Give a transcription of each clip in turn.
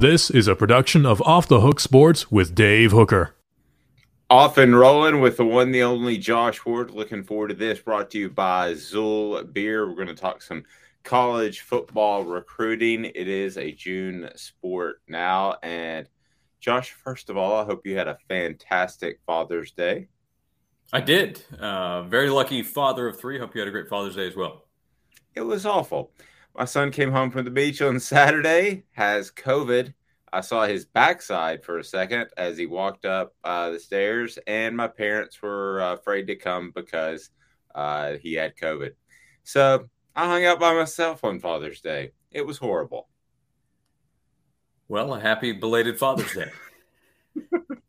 This is a production of Off the Hook Sports with Dave Hooker. Off and rolling with the one, the only Josh Ward. Looking forward to this. Brought to you by Xul Beer. We're going to talk some college football recruiting. It is a June sport now. And Josh, first of all, I hope you had a fantastic Father's Day. I did. Uh, very lucky father of three. Hope you had a great Father's Day as well. It was awful. My son came home from the beach on Saturday, has COVID. I saw his backside for a second as he walked up uh, the stairs, and my parents were uh, afraid to come because uh, he had COVID. So I hung out by myself on Father's Day. It was horrible. Well, a happy belated Father's Day.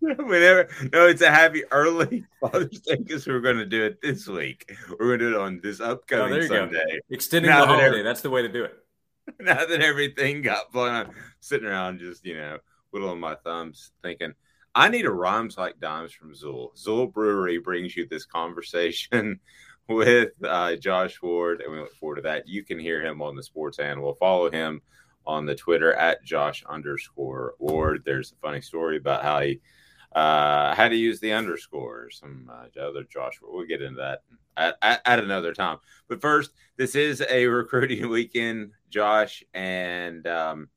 Whenever, no, it's a happy early Father's Day because we're going to do it this week. We're going to do it on this upcoming oh, Sunday. Go. Extending now the holiday. Every, that's the way to do it. Now that everything got blown up, sitting around just, you know, whittling my thumbs thinking, I need a rhymes like dimes from Xul. Zool Brewery brings you this conversation with uh, Josh Ward, and we look forward to that. You can hear him on the Sports Animal. Follow him on the Twitter at Josh underscore Ward. There's a funny story about how he uh, how to use the underscore. Some uh, other Josh. We'll get into that at, at, at, another time. But first, this is a recruiting weekend, Josh, and um,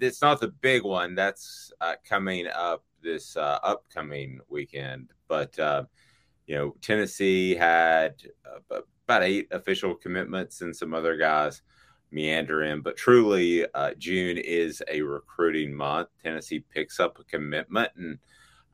it's not the big one that's uh, coming up this uh, upcoming weekend. But uh, you know, Tennessee had uh, about eight official commitments and some other guys meander in. But truly, uh, June is a recruiting month. Tennessee picks up a commitment, and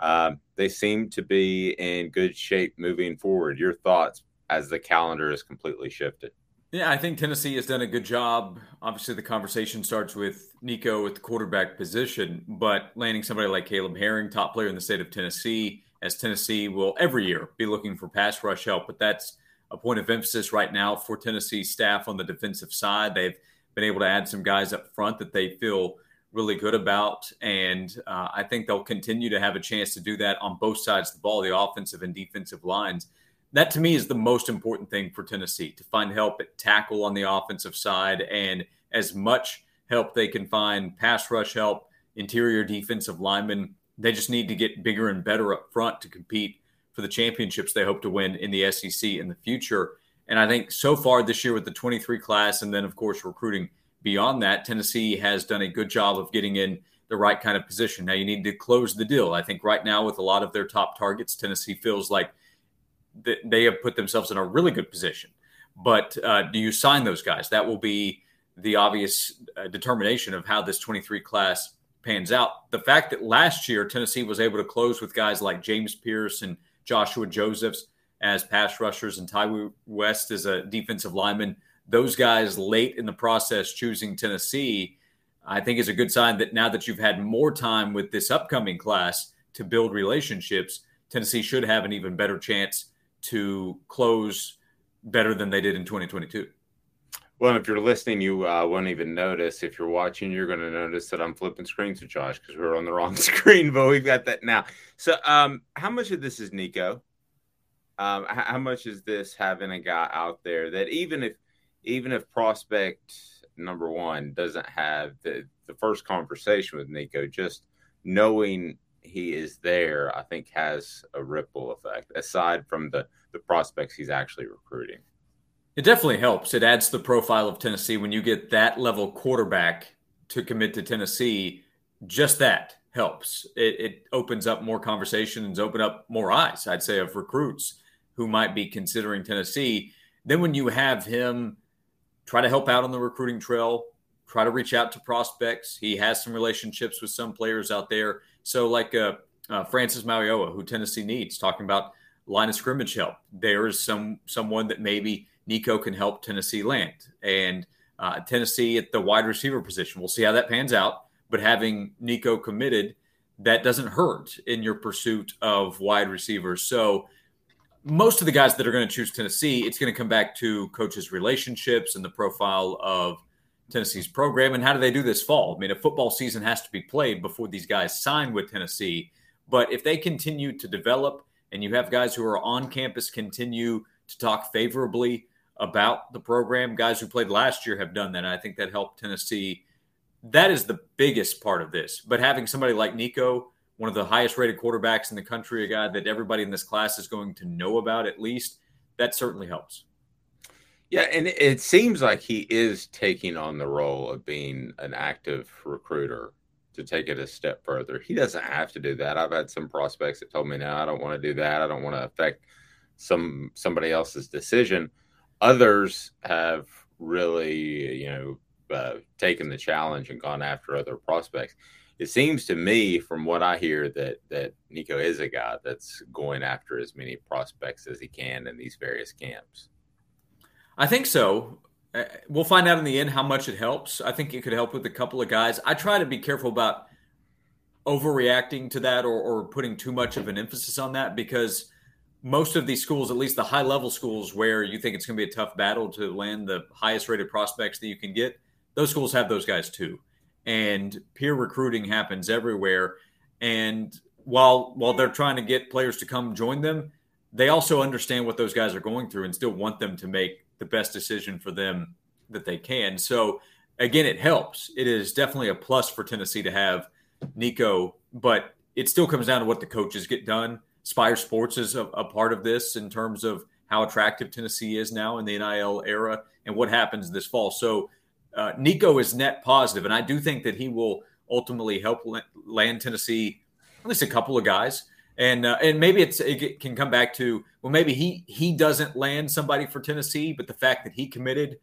uh, they seem to be in good shape moving forward. Your thoughts as the calendar is completely shifted? Yeah, I think Tennessee has done a good job. Obviously, the conversation starts with Nico at the quarterback position, but landing somebody like Caleb Herring, top player in the state of Tennessee, as Tennessee will every year be looking for pass rush help. But that's a point of emphasis right now for Tennessee staff on the defensive side. They've been able to add some guys up front that they feel really good about. And uh, I think they'll continue to have a chance to do that on both sides of the ball, the offensive and defensive lines. That to me is the most important thing for Tennessee to find help at tackle on the offensive side and as much help they can find pass rush help, interior defensive linemen. They just need to get bigger and better up front to compete for the championships they hope to win in the SEC in the future. And I think so far this year with the 23 class, and then of course recruiting beyond that, Tennessee has done a good job of getting in the right kind of position. Now you need to close the deal. I think right now with a lot of their top targets, Tennessee feels like they have put themselves in a really good position. But uh, do you sign those guys? That will be the obvious uh, determination of how this 23 class pans out. The fact that last year Tennessee was able to close with guys like James Pierce and Joshua Josephs as pass rushers and Ty West as a defensive lineman. Those guys late in the process choosing Tennessee, I think is a good sign that now that you've had more time with this upcoming class to build relationships, Tennessee should have an even better chance to close better than they did in 2022. Well, if you're listening, you uh, won't even notice. If you're watching, you're going to notice that I'm flipping screens with Josh because we're on the wrong screen, but we've got that now. So, um, how much of this is Nico? Um, how much is this having a guy out there that even if even if prospect number one doesn't have the the first conversation with Nico, just knowing he is there, I think has a ripple effect aside from the the prospects he's actually recruiting. It definitely helps. It adds the profile of Tennessee when you get that level quarterback to commit to Tennessee. Just that helps. It, it opens up more conversations, open up more eyes, I'd say, of recruits who might be considering Tennessee. Then when you have him try to help out on the recruiting trail, try to reach out to prospects. He has some relationships with some players out there. So like uh, uh, Francis Mauigoa, who Tennessee needs, talking about line of scrimmage help. There is some someone that maybe Nico can help Tennessee land. And uh, Tennessee at the wide receiver position. We'll see how that pans out. But having Nico committed, that doesn't hurt in your pursuit of wide receivers. So most of the guys that are going to choose Tennessee, it's going to come back to coaches' relationships and the profile of Tennessee's program. And how do they do this fall? I mean, a football season has to be played before these guys sign with Tennessee. But if they continue to develop and you have guys who are on campus continue to talk favorably about the program. Guys who played last year have done that. And I think that helped Tennessee. That is the biggest part of this. But having somebody like Nico, one of the highest rated quarterbacks in the country, a guy that everybody in this class is going to know about at least, that certainly helps. Yeah, and it seems like he is taking on the role of being an active recruiter to take it a step further. He doesn't have to do that. I've had some prospects that told me, "No, I don't want to do that. I don't want to affect some somebody else's decision." Others have really, you know, uh, taken the challenge and gone after other prospects. It seems to me, from what I hear, that that Nico is a guy that's going after as many prospects as he can in these various camps. I think so. Uh, we'll find out in the end how much it helps. I think it could help with a couple of guys. I try to be careful about overreacting to that or, or putting too much of an emphasis on that because most of these schools, at least the high level schools where you think it's going to be a tough battle to land the highest rated prospects that you can get, those schools have those guys too. And peer recruiting happens everywhere. And while while they're trying to get players to come join them, they also understand what those guys are going through and still want them to make the best decision for them that they can. So again, it helps. It is definitely a plus for Tennessee to have Nico, but it still comes down to what the coaches get done Spyre Sports is a, a, part of this in terms of how attractive Tennessee is now in the NIL era and what happens this fall. So uh, Nico is net positive, and I do think that he will ultimately help land Tennessee at least a couple of guys. And uh, and maybe it's it can come back to well maybe he he doesn't land somebody for Tennessee, but the fact that he committed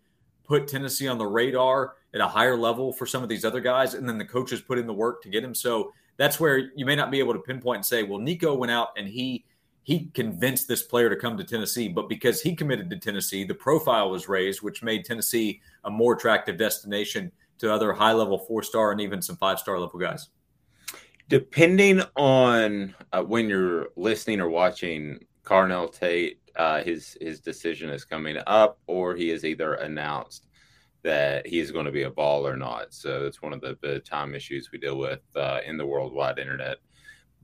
put Tennessee on the radar at a higher level for some of these other guys, and then the coaches put in the work to get him. So that's where you may not be able to pinpoint and say, well, Nico went out and he he convinced this player to come to Tennessee, but because he committed to Tennessee, the profile was raised, which made Tennessee a more attractive destination to other high level four star and even some five star level guys. Depending on uh, when you're listening or watching Carnell Tate, uh, his his decision is coming up, or he is either announced that he's going to be a ball or not. So it's one of the, the time issues we deal with uh, in the worldwide internet.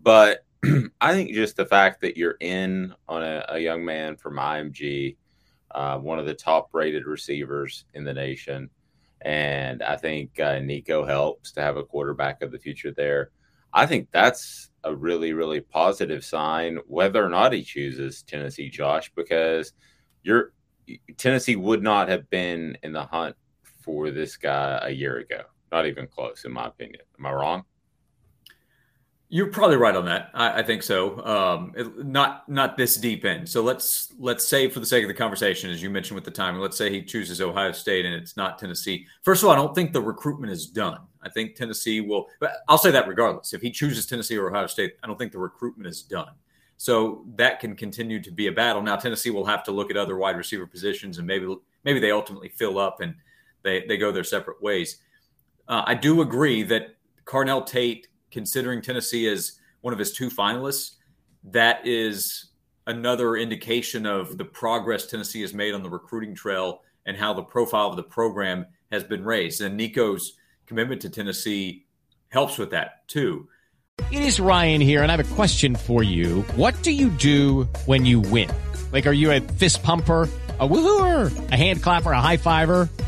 But I think just the fact that you're in on a, a young man from IMG, uh, one of the top rated receivers in the nation. And I think uh, Nico helps to have a quarterback of the future there. I think that's a really, really positive sign, whether or not he chooses Tennessee, Josh, because you're Tennessee would not have been in the hunt for this guy a year ago. Not even close, in my opinion. Am I wrong? You're probably right on that. I, I think so. Um, it, not not this deep in. So let's let's say for the sake of the conversation, as you mentioned with the timing, let's say he chooses Ohio State and it's not Tennessee. First of all, I don't think the recruitment is done. I think Tennessee will. But I'll say that regardless. If he chooses Tennessee or Ohio State, I don't think the recruitment is done. So that can continue to be a battle. Now Tennessee will have to look at other wide receiver positions and maybe maybe they ultimately fill up and they they go their separate ways. Uh, I do agree that Carnell Tate, considering Tennessee as one of his two finalists, that is another indication of the progress Tennessee has made on the recruiting trail and how the profile of the program has been raised. And Nico's commitment to Tennessee helps with that too. It is Ryan here, and I have a question for you. What do you do when you win? Like, are you a fist pumper? a woohooer, a hand clapper, a high fiver.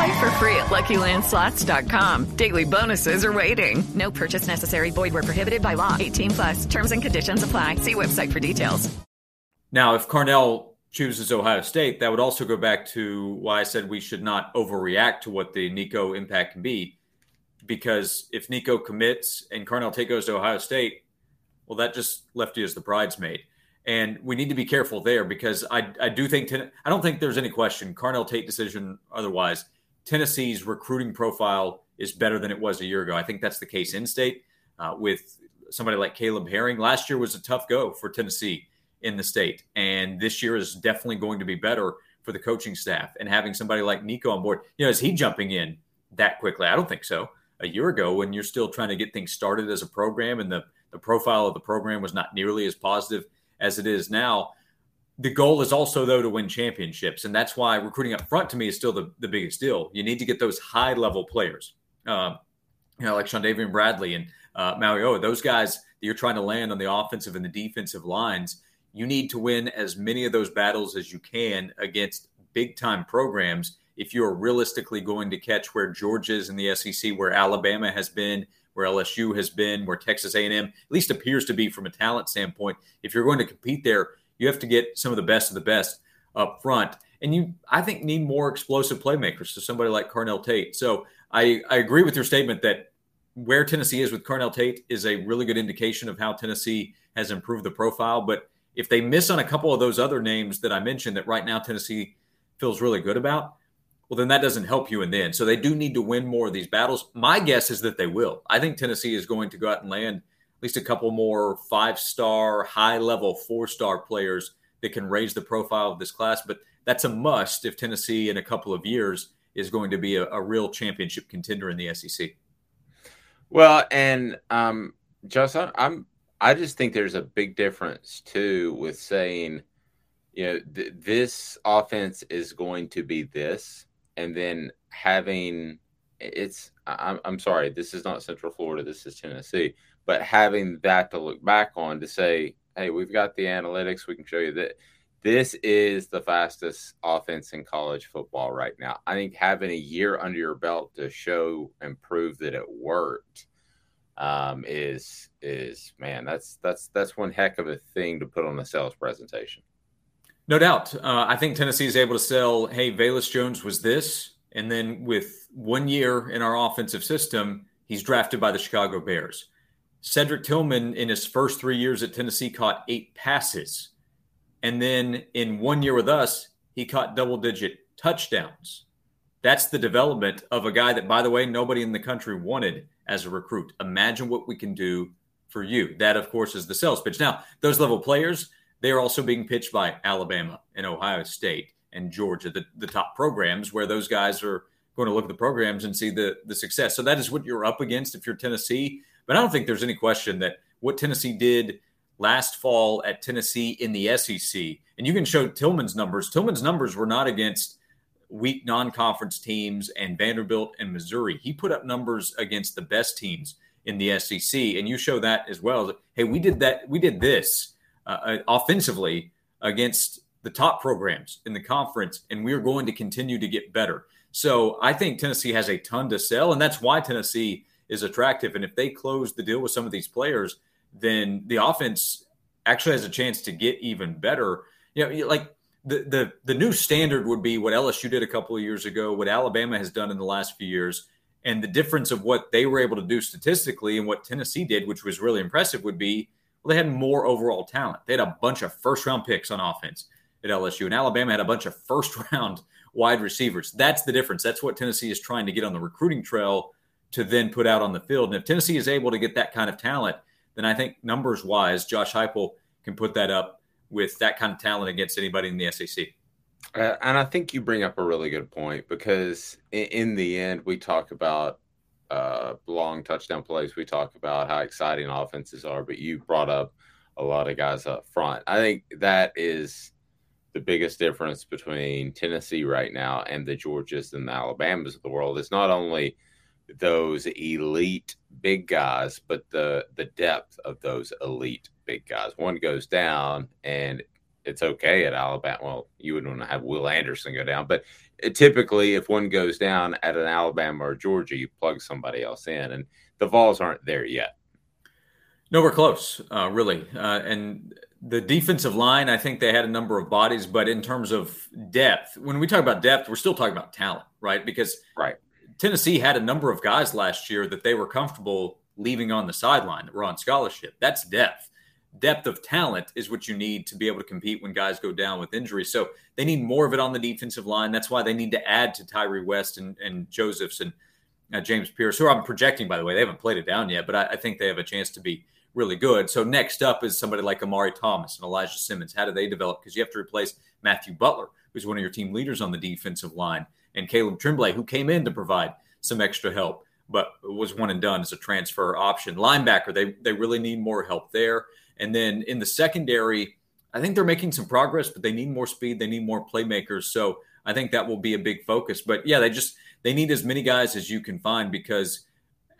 Play for free at LuckyLandSlots.com. Daily bonuses are waiting. No purchase necessary. Void were prohibited by law. 18 plus. Terms and conditions apply. See website for details. Now, if Carnell chooses Ohio State, that would also go back to why I said we should not overreact to what the Nico impact can be. Because if Nico commits and Carnell Tate goes to Ohio State, well, that just left you as the bridesmaid. And we need to be careful there because I, I do think, I don't think there's any question, Carnell Tate decision otherwise, Tennessee's recruiting profile is better than it was a year ago. I think that's the case in state uh, with somebody like Caleb Herring. Last year was a tough go for Tennessee in the state. And this year is definitely going to be better for the coaching staff. And having somebody like Nico on board, you know, is he jumping in that quickly? I don't think so. A year ago, when you're still trying to get things started as a program and the, the profile of the program was not nearly as positive as it is now. The goal is also, though, to win championships. And that's why recruiting up front to me is still the, the biggest deal. You need to get those high level players, uh, you know, like Davian Bradley and uh, Maui those guys that you're trying to land on the offensive and the defensive lines. You need to win as many of those battles as you can against big time programs if you're realistically going to catch where Georgia is in the SEC, where Alabama has been, where LSU has been, where Texas A&M at least appears to be from a talent standpoint. If you're going to compete there, you have to get some of the best of the best up front. And you, I think, need more explosive playmakers. So somebody like Carnell Tate. So I, I agree with your statement that where Tennessee is with Carnell Tate is a really good indication of how Tennessee has improved the profile. But if they miss on a couple of those other names that I mentioned that right now Tennessee feels really good about, well, then that doesn't help you in the end. So they do need to win more of these battles. My guess is that they will. I think Tennessee is going to go out and land least a couple more five star, high level, four star players that can raise the profile of this class. But that's a must if Tennessee in a couple of years is going to be a, a real championship contender in the SEC. Well, and um, Justin, I'm I just think there's a big difference too with saying, you know, th- this offense is going to be this, and then having it's I'm, I'm sorry this is not central florida this is tennessee but having that to look back on to say hey we've got the analytics we can show you that this is the fastest offense in college football right now i think having a year under your belt to show and prove that it worked um, is is man that's that's that's one heck of a thing to put on a sales presentation no doubt. Uh, I think Tennessee is able to sell, hey, Velus Jones was this. And then with one year in our offensive system, he's drafted by the Chicago Bears. Cedric Tillman, in his first three years at Tennessee, caught eight passes. And then in one year with us, he caught double digit touchdowns. That's the development of a guy that, by the way, nobody in the country wanted as a recruit. Imagine what we can do for you. That, of course, is the sales pitch. Now, those level players, they are also being pitched by Alabama and Ohio State and Georgia, the, the top programs where those guys are going to look at the programs and see the, the success. So that is what you're up against if you're Tennessee. But I don't think there's any question that what Tennessee did last fall at Tennessee in the SEC, and you can show Tillman's numbers. Tillman's numbers were not against weak non-conference teams and Vanderbilt and Missouri. He put up numbers against the best teams in the SEC, and you show that as well. Hey, we did that. We did this uh, uh, offensively against the top programs in the conference, and we're going to continue to get better. So I think Tennessee has a ton to sell, and that's why Tennessee is attractive. And if they close the deal with some of these players, then the offense actually has a chance to get even better. You know, like the the the new standard would be what LSU did a couple of years ago, what Alabama has done in the last few years, and the difference of what they were able to do statistically and what Tennessee did, which was really impressive, would be well, they had more overall talent. They had a bunch of first round picks on offense at LSU, and Alabama had a bunch of first round wide receivers. That's the difference. That's what Tennessee is trying to get on the recruiting trail to then put out on the field. And if Tennessee is able to get that kind of talent, then I think numbers wise, Josh Heupel can put that up with that kind of talent against anybody in the SEC. Uh, and I think you bring up a really good point because in, in the end, we talk about uh, long touchdown plays. We talk about how exciting offenses are, but you brought up a lot of guys up front. I think that is the biggest difference between Tennessee right now and the Georgias and the Alabamas of the world. It's not only those elite big guys, but the the depth of those elite big guys. One goes down, and it's okay at Alabama. Well, you wouldn't want to have Will Anderson go down, but typically, if one goes down at an Alabama or Georgia, you plug somebody else in, and the Vols aren't there yet. No, we're close, uh, really. Uh, and the defensive line, I think they had a number of bodies, but in terms of depth, when we talk about depth, we're still talking about talent, right? Because right. Tennessee had a number of guys last year that they were comfortable leaving on the sideline that were on scholarship. That's depth. Depth of talent is what you need to be able to compete when guys go down with injury. So they need more of it on the defensive line. That's why they need to add to Tyree West and, and Josephs and uh, James Pierce, who I'm projecting, by the way. They haven't played it down yet, but I, I think they have a chance to be really good. So next up is somebody like Amari Thomas and Elijah Simmons. How do they develop? Because you have to replace Matthew Butler, who's one of your team leaders on the defensive line and Caleb Tremblay, who came in to provide some extra help, but was one and done as a transfer option. Linebacker, they they really need more help there. And then in the secondary, I think they're making some progress, but they need more speed. They need more playmakers. So I think that will be a big focus. But yeah, they just they need as many guys as you can find because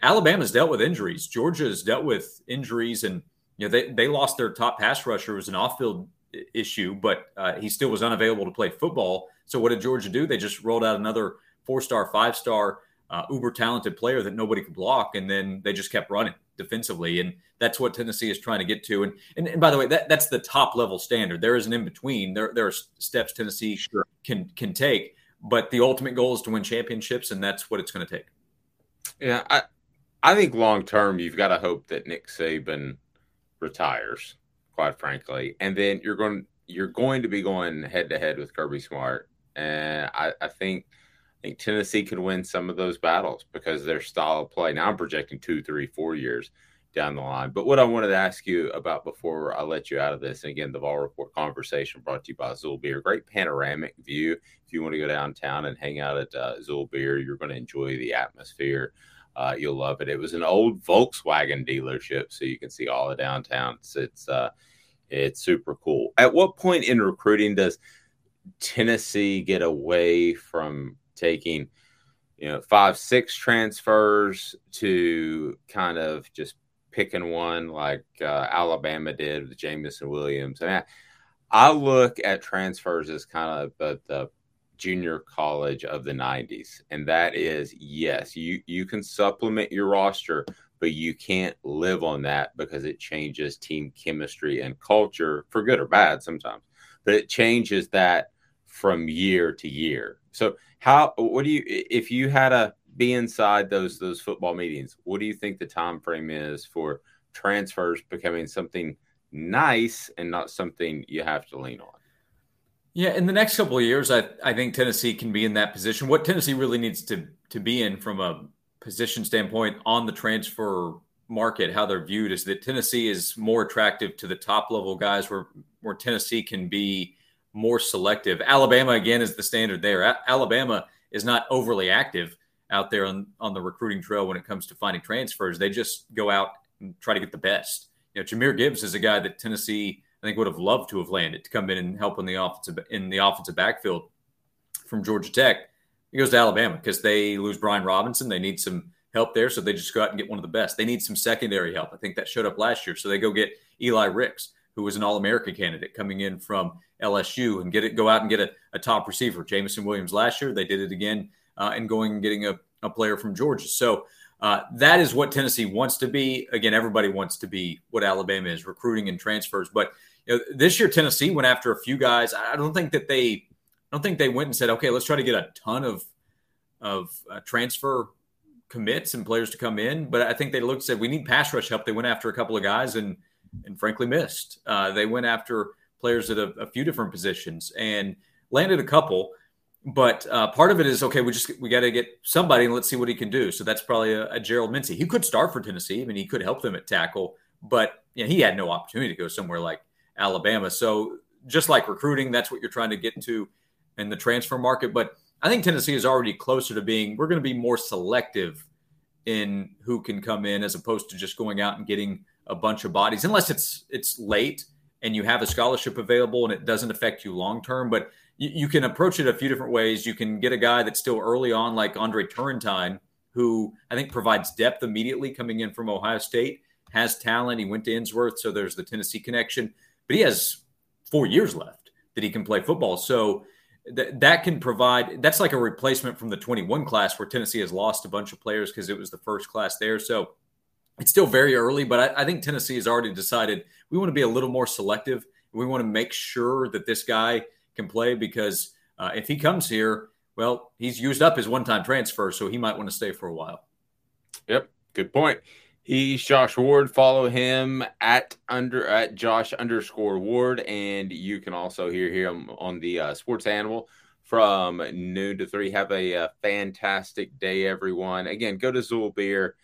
Alabama's dealt with injuries. Georgia's dealt with injuries, and you know they they lost their top pass rusher. It was an off field issue, but uh, he still was unavailable to play football. So what did Georgia do? They just rolled out another four star, five star, uh, uber talented player that nobody could block, and then they just kept running defensively, and that's what Tennessee is trying to get to. And and, and by the way, that, that's the top level standard. There is an in between. There there are steps Tennessee sure. can can take, but the ultimate goal is to win championships, and that's what it's going to take. Yeah, I I think long term you've got to hope that Nick Saban retires, quite frankly, and then you're going you're going to be going head to head with Kirby Smart, and I, I think I think Tennessee could win some of those battles because their style of play. Now I'm projecting two, three, four years down the line. But what I wanted to ask you about before I let you out of this, and again, the Vol Report conversation brought to you by Xul Beer. Great panoramic view. If you want to go downtown and hang out at uh, Xul Beer, you're going to enjoy the atmosphere. Uh, you'll love it. It was an old Volkswagen dealership, so you can see all the downtown. It's it's, uh, it's super cool. At what point in recruiting does Tennessee get away from taking, you know, five six transfers to kind of just picking one like uh, Alabama did with Jameson Williams? I, mean, I look at transfers as kind of the, the junior college of the 90s and that is yes you you can supplement your roster but you can't live on that because it changes team chemistry and culture for good or bad sometimes but it changes that from year to year so how what do you if you had to be inside those those football meetings what do you think the time frame is for transfers becoming something nice and not something you have to lean on yeah, in the next couple of years, I, I think Tennessee can be in that position. What Tennessee really needs to to be in from a position standpoint on the transfer market, how they're viewed, is that Tennessee is more attractive to the top level guys, where where Tennessee can be more selective. Alabama again is the standard there. A- Alabama is not overly active out there on on the recruiting trail when it comes to finding transfers. They just go out and try to get the best. You know, Jahmyr Gibbs is a guy that Tennessee I think would have loved to have landed to come in and help in the offensive in the offensive backfield from Georgia Tech. He goes to Alabama because they lose Brian Robinson. They need some help there, so they just go out and get one of the best. They need some secondary help. I think that showed up last year, so they go get Eli Ricks, who was an All-American candidate coming in from LSU, and get it go out and get a, a top receiver. Jameson Williams last year, they did it again, uh, and going and getting a, a player from Georgia. So uh, that is what Tennessee wants to be. Again, everybody wants to be what Alabama is recruiting and transfers, but you know, this year Tennessee went after a few guys. I don't think that they, I don't think they went and said, okay, let's try to get a ton of of uh, transfer commits and players to come in. But I think they looked said we need pass rush help. They went after a couple of guys and and frankly missed. Uh, they went after players at a, a, few different positions and landed a couple. But uh, part of it is okay. We just we got to get somebody and let's see what he can do. So that's probably a, a Gerald Mincey. He could start for Tennessee. I mean, he could help them at tackle, but know, he had no opportunity to go somewhere like Alabama. So just like recruiting, that's what you're trying to get to in the transfer market. But I think Tennessee is already closer to being. We're going to be more selective in who can come in as opposed to just going out and getting a bunch of bodies, unless it's it's late and you have a scholarship available and it doesn't affect you long term. But you, you, can approach it a few different ways. You can get a guy that's still early on, like Andre Turrentine, who I think provides depth immediately coming in from Ohio State, has talent. He went to Ensworth, so there's the Tennessee connection. But he has four years left that he can play football. So that that can provide that's like a replacement from the 21 class where Tennessee has lost a bunch of players because it was the first class there. So it's still very early, but I, I, think Tennessee has already decided we want to be a little more selective. We want to make sure that this guy can play because uh, if he comes here, well, he's used up his one-time transfer, so he might want to stay for a while. Yep, good point. He's Josh Ward. Follow him at under at Josh underscore Ward, and you can also hear him on the uh, Sports Animal from noon to three. Have a, a, uh, fantastic day, everyone. Again, go to Xul Beer.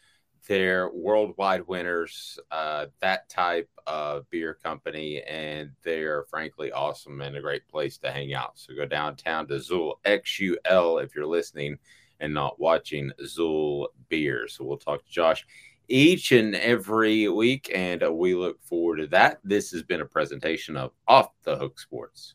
They're worldwide winners, uh, that type of beer company, and they're frankly awesome and a great place to hang out. So go downtown to Xul X U L if you're listening and not watching Xul Beer. So we'll talk to Josh each and every week, and we look forward to that. This has been a presentation of Off the Hook Sports.